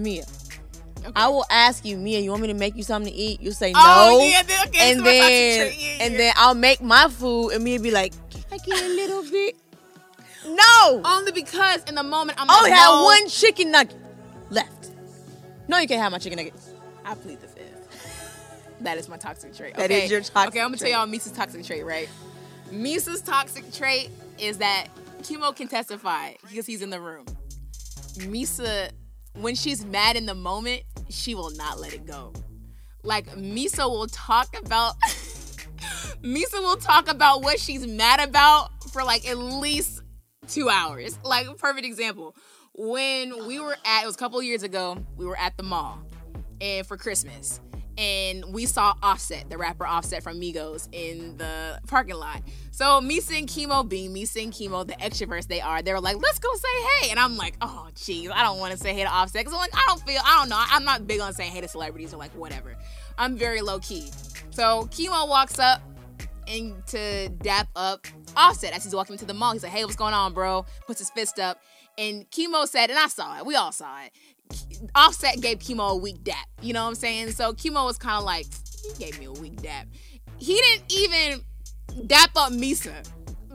Meah. I will ask you, Meah, you want me to make you something to eat? You'll say oh, no. Oh, yeah, then- okay, and so then and then I'll make my food and Meah be like, Can I get a little bit? No. Only because in the moment I'm only like, had no. one chicken nugget left. No, you can't have my chicken nuggets. I plead the fifth. That is my toxic trait. That okay? is your toxic Okay, I'm gonna trait. tell y'all Meesa's toxic trait, right? Meesa's toxic trait is that Kemo can testify because he's in the room. Meesa, when she's mad in the moment, she will not let it go. Like Meesa will talk about Meesa will talk about what she's mad about for like at least two hours. Like perfect example. When we were at it was a couple years ago, we were at the mall and for Christmas. And we saw Offset, the rapper Offset from Migos, in the parking lot. So Meesa and Kemo being Meesa and Kemo, the extroverts they are, they were like, let's go say hey. And I'm like, oh jeez, I don't want to say hey to Offset. Cause I'm like, I don't feel, I don't know. I'm not big on saying hey to celebrities or like whatever. I'm very low key. So Kemo walks up and to dap up Offset as he's walking into the mall. He's like, hey, what's going on, bro? Puts his fist up. And Kemo said, and I saw it, we all saw it. Offset gave Kemo a weak dap. You know what I'm saying? So Kemo was kind of like, he gave me a weak dap. He didn't even dap up Meesa.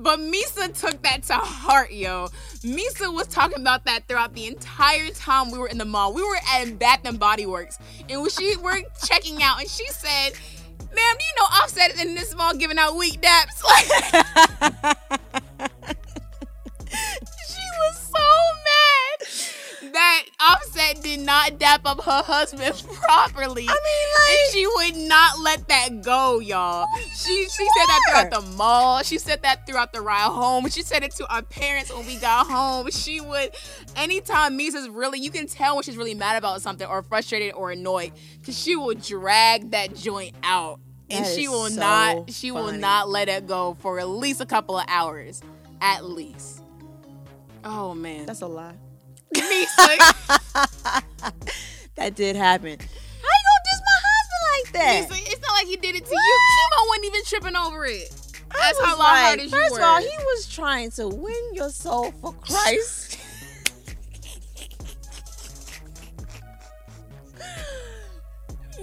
But Meesa took that to heart, yo. Meesa was talking about that throughout the entire time we were in the mall. We were at Bath and Body Works, and she were checking out, and she said, "Ma'am, do you know Offset in this mall giving out weak daps?" she that Offset did not dap up her husband properly. I mean, like, and she would not let that go, y'all. She she said that throughout the mall. She said that throughout the ride home. She said it to our parents when we got home. She would, anytime Meesa's really, you can tell when she's really mad about something or frustrated or annoyed, because she will drag that joint out. And That she will so not, she will not let it go for at least a couple of hours. At least. Oh man. That's a lie. Meesa. That did happen. How you gonna diss my husband like that? Meesa, it's not like he did it to you. Kemo wasn't even tripping over it. That's how lighthearted like, First were. of all, he was trying to win your soul for Christ.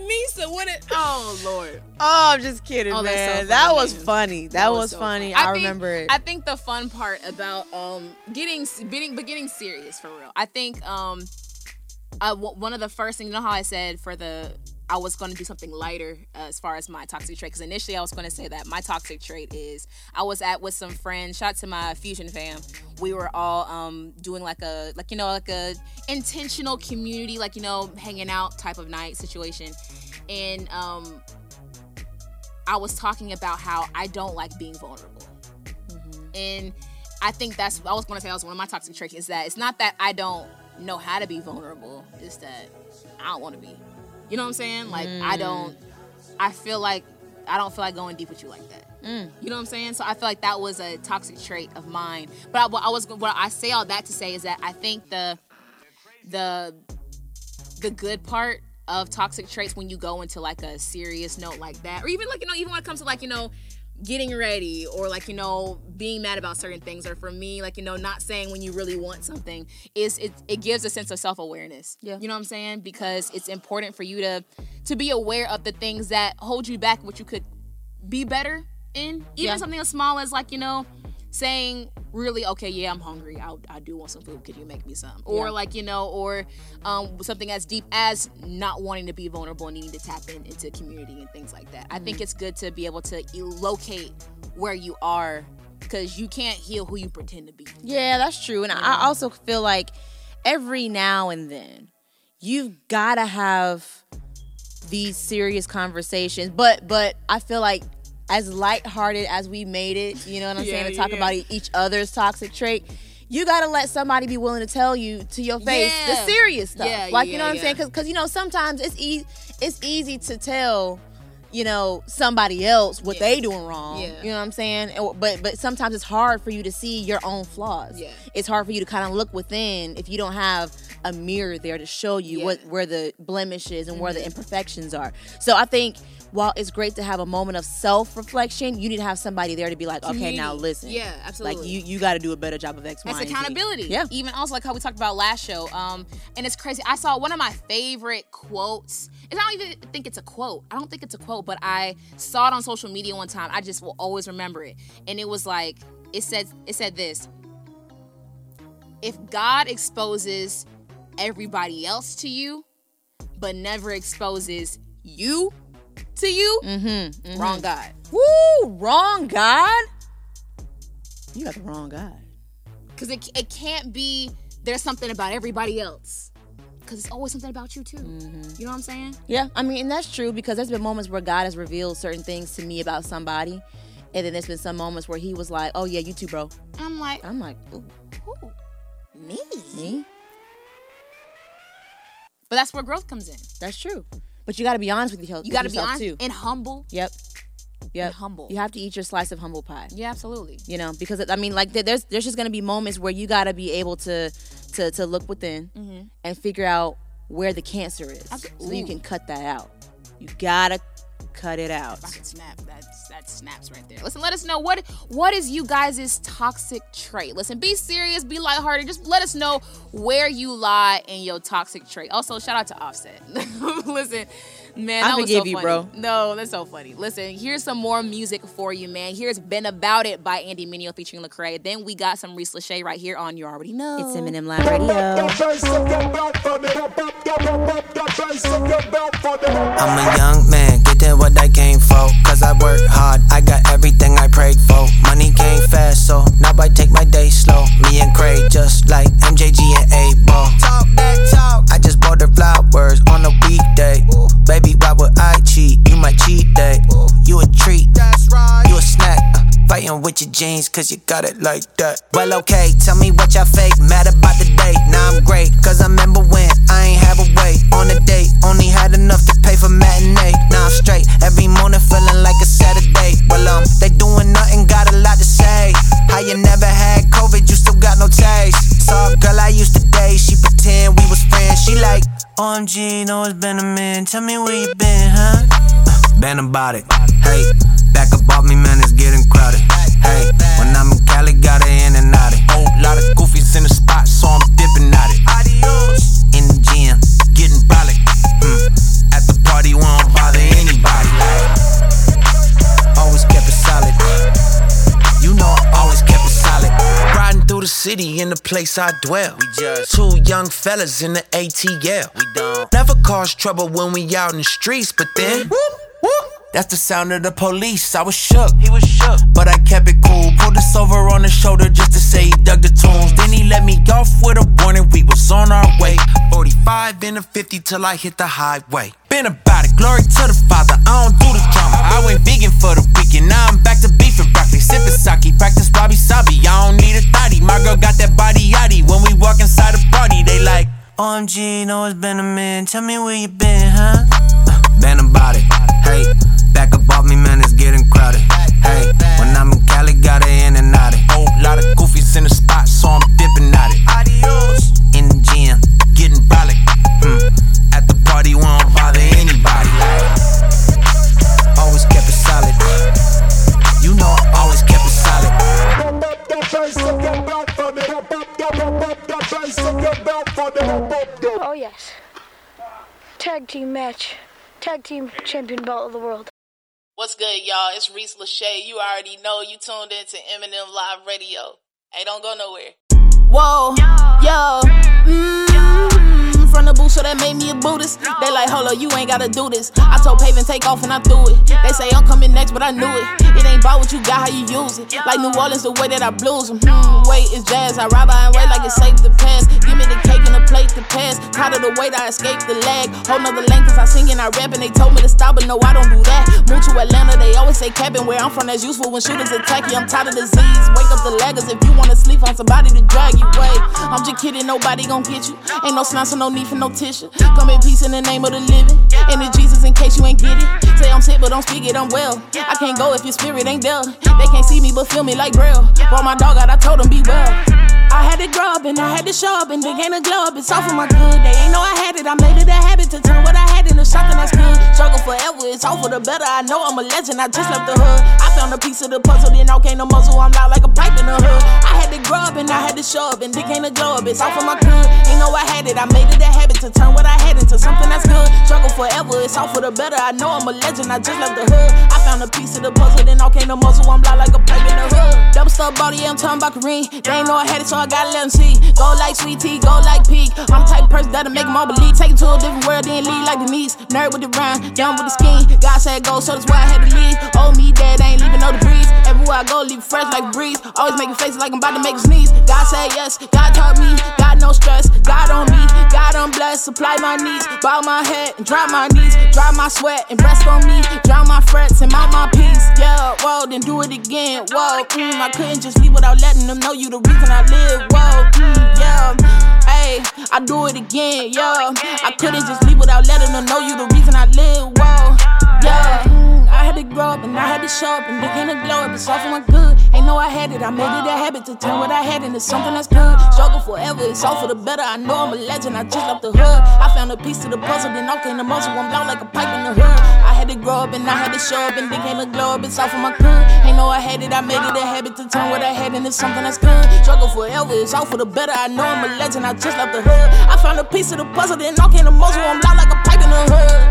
Meesa, what it? Oh Lord. Oh, I'm just kidding, Oh, that's so man. funny, that was funny. That, was, so funny. I I, think- remember it. I think the fun part about um getting getting but getting serious for real. I think um I, w- one of the first things. You know how I said for the I was going to do something lighter uh, as far as my toxic trait because initially I was going to say that my toxic trait is I was at with some friends. Shout out to my fusion fam. We were all um doing like a like you know like a intentional community like you know hanging out type of night situation, and um I was talking about how I don't like being vulnerable. And I think that's I was gonna say that was one of my toxic traits is that it's not that I don't know how to be vulnerable, it's that I don't wanna be. You know what I'm saying? Like I Mm. don't I feel like I don't feel like going deep with you like that. Mm. You know what I'm saying? So I feel like that was a toxic trait of mine. But I, what I was what I say all that to say is that I think the the the good part of toxic traits when you go into like a serious note like that, or even like you know, even when it comes to like you know, getting ready or like you know, being mad about certain things, or for me, like you know, not saying when you really want something, is it it gives a sense of self awareness. Yeah, you know what I'm saying? Because it's important for you to to be aware of the things that hold you back, what you could be better in, even Yeah. something as small as like you know saying really okay yeah i'm hungry i, I do want some food could you make me some or Yeah. like you know or um, something as deep as not wanting to be vulnerable and needing to tap in into community and things like that i think Mhm. it's good to be able to locate where you are because you can't heal who you pretend to be Yeah, that's true. And I I also feel like every now and then you've got to have these serious conversations. But but I feel like as lighthearted as we made it, you know what I'm Yeah, saying, to talk yeah. about each other's toxic trait. You gotta let somebody be willing to tell you to your face the serious stuff. Yeah, like you know what I'm saying? Because because you know sometimes it's easy it's easy to tell you know somebody else what they doing wrong. Yeah. You know what I'm saying? But but sometimes it's hard for you to see your own flaws. Yeah. It's hard for you to kind of look within if you don't have a mirror there to show you what where the blemishes and where the Mhm. imperfections are. So I think while it's great to have a moment of self-reflection, you need to have somebody there to be like, okay, now listen. Yeah, absolutely. Like you you got to do a better job of X, Y, That's and Z. accountability. Yeah. Even also like how we talked about last show. Um, and it's crazy. I saw one of my favorite quotes. And I don't even think it's a quote. I don't think it's a quote, but I saw it on social media one time. I just will always remember it. And it was like it said it said this. If God exposes everybody else to you, but never exposes you to you, Mm-hmm, wrong God. Woo, wrong God. You got the wrong God. Because it, it can't be there's something about everybody else. because it's always something about you too. Mm-hmm. You know what I'm saying? Yeah, I mean, and that's true because there's been moments where God has revealed certain things to me about somebody, and then there's been some moments where He was like, "Oh yeah, you too, bro." I'm like, I'm like, Ooh, Ooh, me? me? But that's where growth comes in. That's true. But you got to be honest with yourself. You got to be honest too. and humble. Yep. Yep. And humble. You have to eat your slice of humble pie. Yeah, absolutely. You know, because I mean, like, there's there's just gonna be moments where you got to be able to to to look within Mhm. and figure out where the cancer is, Abs- so you can cut that out. You gotta cut it out. I can snap. That's that snaps right there. Listen, let us know what what is you guys' toxic trait. Listen, be serious, be lighthearted. Just let us know where you lie in your toxic trait. Also, shout out to Offset. Listen, man, I that was forgive so you, funny. bro. No, that's so funny. Listen, here's some more music for you, man. Here's "Been About It" by Andy Mineo featuring Lecrae. Then we got some Reese Lachey right here on You Already Know. It's M&M Live Radio. I'm a young man, getting what I came for. Cause I work hard, I got everything I prayed for. Money came fast, so now I take my day slow. Me and Craig, just like MJG and 8Ball. Talk that talk. I just bought the flowers on a weekday. Baby, why would I cheat? You my cheat day. You a treat, that's right. Fighting with your jeans, cause you got it like that. Well, okay, tell me what y'all fake. Mad about the date. Now I'm great, cause I remember when I ain't have a way. On a date, only had enough to pay for matinee. Now I'm straight, every morning feeling like a Saturday. Well, um, they doing nothing, got a lot to say. How you never had COVID, you still got no taste. Saw a girl I used to date, she pretend we was friends. She like, OMG, know it's been a minute. Tell me where you been, huh? Been about it. Hey, back up off me, man, it's getting crowded. Hey, when I'm in Cali, got it in and out it. Whole lot of goofies in the spot, so I'm dipping at it. Adios. In the gym, getting brolic. Hmm. At the party, we don't bother anybody. Always kept it solid. You know I always kept it solid. Riding through the city in the place I dwell. We just two young fellas in the ATL. We don't never cause trouble when we out in the streets, but then whoop. That's the sound of the police. I was shook. He was shook, but I kept it cool. Pulled us over on the shoulder just to say he dug the tunes. Then he let me off with a warning. We was on our way. 45 in a 50 till I hit the highway. Been about it. Glory to the Father. I don't do the drama. I went vegan for the weekend. Now I'm back to beef and broccoli. Sipping sake. Practice wabi sabi. I don't need a thotty. My girl got that body yaddy. When we walk inside the party, they like. OMG, know it's been a minute. Tell me where you been, huh? Uh, been about it. Hey, back up off me, man, it's getting crowded. Hey, when I'm in Cali, got it in and out it. Whole lot of goofies in the spot, so I'm dipping at it. Adios. In the gym, getting brolic. Hmm. At the party, we don't bother anybody. Always kept it solid. You know I always kept it solid. Oh yes. Tag team match. Tag team champion belt of the world. What's good, y'all? It's Reese Lachey. You already know you tuned in to M&M Live Radio. Hey, don't go nowhere. Whoa, yo, mmm, from the booth, so that made me a Buddhist. They like, hold up, you ain't gotta do this. I told Pavin take off and I threw it. They say I'm coming next, but I knew it. It ain't about what you got, how you use it. Like New Orleans, the way that I blues them. Hmm, wait, it's jazz. I ride by and wait like it's safe to pass. Me the the pass. Tired of the weight, I escape the lag. Whole nother lane, cause I sing and I rap, and they told me to stop, but no, I don't do that. Move to Atlanta, they always say cabin. Where I'm from, that's useful when shooters attack you. I'm tired of disease. Wake up the laggers if you wanna sleep on somebody to drag you. Wait, I'm just kidding, nobody gon' get you. Ain't no snot, so no need for no tissue. Come in peace in the name of the living. And it's Jesus in case you ain't get it. Say I'm sick, but don't speak it, I'm well. I can't go if your spirit ain't there. They can't see me, but feel me like braille. Brought my dog out, I told him be well. I had to grow up and I had to show up and they ain't a glow up. It's all for my good. They ain't know I had it. I made it a habit to turn what I had into something that's good. Struggle forever, it's all for the better. I know I'm a legend. I just left the hood. I found a piece of the puzzle, then came the muzzle. I'm loud like a pipe in the hood. I had to grow up and I had to show up and dick ain't a glow up. It's all for my good. Ain't know I had it. I made it a habit to turn what I had into something that's good. Struggle forever, it's all for the better. I know I'm a legend. I just left the hood. I found a piece of the puzzle, then came the muzzle. I'm loud like a pipe in the hood. Double stuff body, yeah, I'm talking about Kareem. They ain't know I had it, so I gotta let see. Go like sweet tea, go like peak. I'm type of person that'll make them all believe. Take it to a different world, then lead like Denise. Nerd with the rhyme, down with the scheme. God said go, so that's why I had to leave. Oh, me dead, ain't leaving no debris. Everywhere I go, leave fresh like breeze. Always making faces like I'm about to make a sneeze. God said yes, God taught me. God no stress, God on me, God on bless. supply my needs. Bow my head and drop my knees. Dry my sweat and rest on me. Drown my frets and mount my peace. Yeah, whoa, then do it again. Whoa, mm, I couldn't just leave without letting them know you the reason I live. Mm, I do it again, yeah. I couldn't just leave without letting them know you the reason I live. Whoa, yeah. I had to grow up and I had to show up and begin to glow up. It's all for my good. Ain't know I had it. I made it a habit to turn what I had into something that's good. Struggle forever. It's all for the better. I know I'm a legend. I just left the hood. I found a piece to the puzzle. Then all came the muscle. I'm loud like a pipe in the hood. I had to grow up and I had to show up and became a glow up. It's all for my good. Ain't know I had it. I made it a habit to turn what I had into something that's good. Struggle forever. It's all for the better. I know I'm a legend. I just left the hood. I found a piece of the puzzle. Then all came the muscle. I'm loud like a pipe in the hood.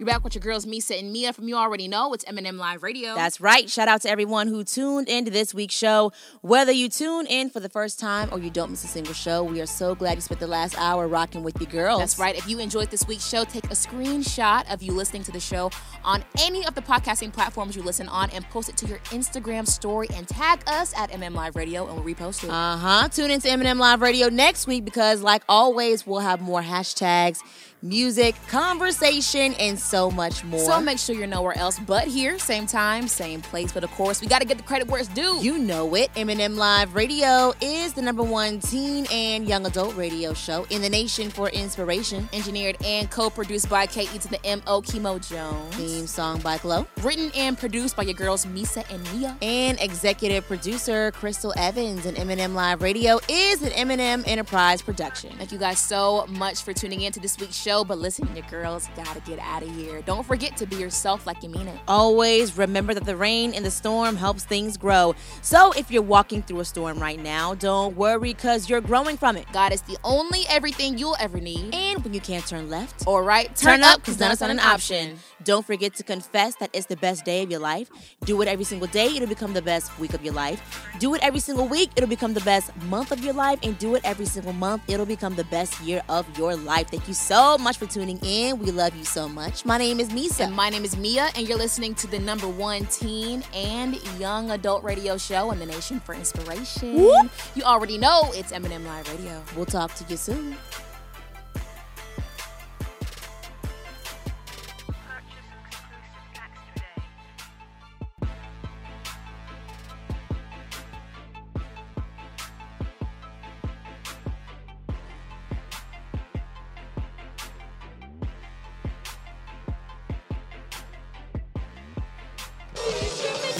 You're back with your girls, Meesa and Meah from You Already Know. It's M&M Live Radio. That's right. Shout out to everyone who tuned into this week's show. Whether you tune in for the first time or you don't miss a single show, we are so glad you spent the last hour rocking with your girls. That's right. If you enjoyed this week's show, take a screenshot of you listening to the show on any of the podcasting platforms you listen on and post it to your Instagram story and tag us at MM Live Radio and we'll repost it. Uh huh. Tune into M&M Live Radio next week because, like always, we'll have more hashtags, music, conversation, and so much more. So make sure you're nowhere else but here, same time, same place. But of course, we got to get the credit where it's due. You know it. M&M Live Radio is the number one teen and young adult radio show in the nation for inspiration. Engineered and co-produced by KE to the MO Kemo Jones. Theme song by Glow. Written and produced by your girls Meesa and Meah. And executive producer Crystal Evans. And M&M Live Radio is an M&M Enterprise production. Thank you guys so much for tuning in to this week's show. But listen, your girls gotta get out of here. Don't forget to be yourself like you mean it. Always remember that the rain in the storm helps things grow. So if you're walking through a storm right now, don't worry because you're growing from it. God is the only everything you'll ever need. And when you can't turn left or right, turn, turn up because none is not an option. Don't forget to confess that it's the best day of your life. Do it every single day, it'll become the best week of your life. Do it every single week, it'll become the best month of your life. And do it every single month, it'll become the best year of your life. Thank you so much for tuning in. We love you so much. My name is Meesa. And my name is Meah, and you're listening to the number one teen and young adult radio show in the nation for inspiration. Whoop. You already know it's M&M Live Radio. We'll talk to you soon.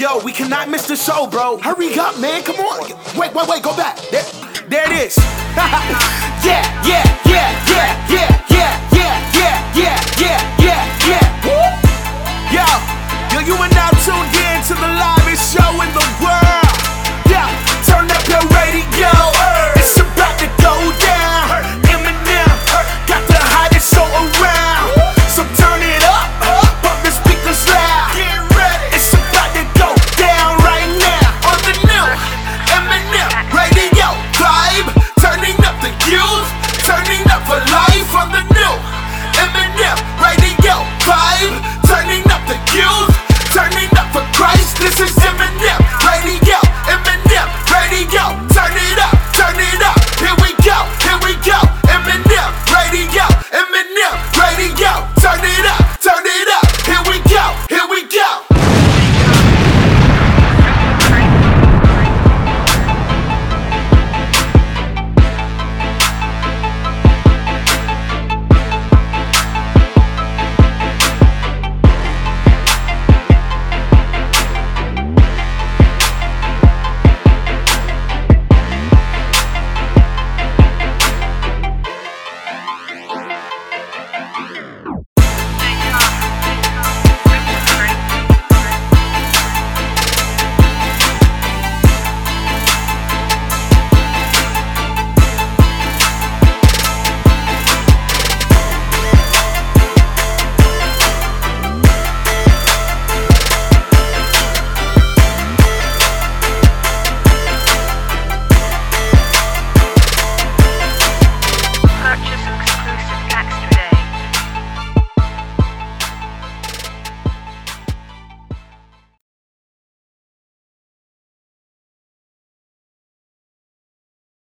Yo, we cannot miss the show, bro. Hurry up, man. Come on. Wait, wait, wait. Go back. There, there it is. yeah, yeah, yeah, yeah, yeah, yeah, yeah, yeah, yeah, yeah, yeah, yeah.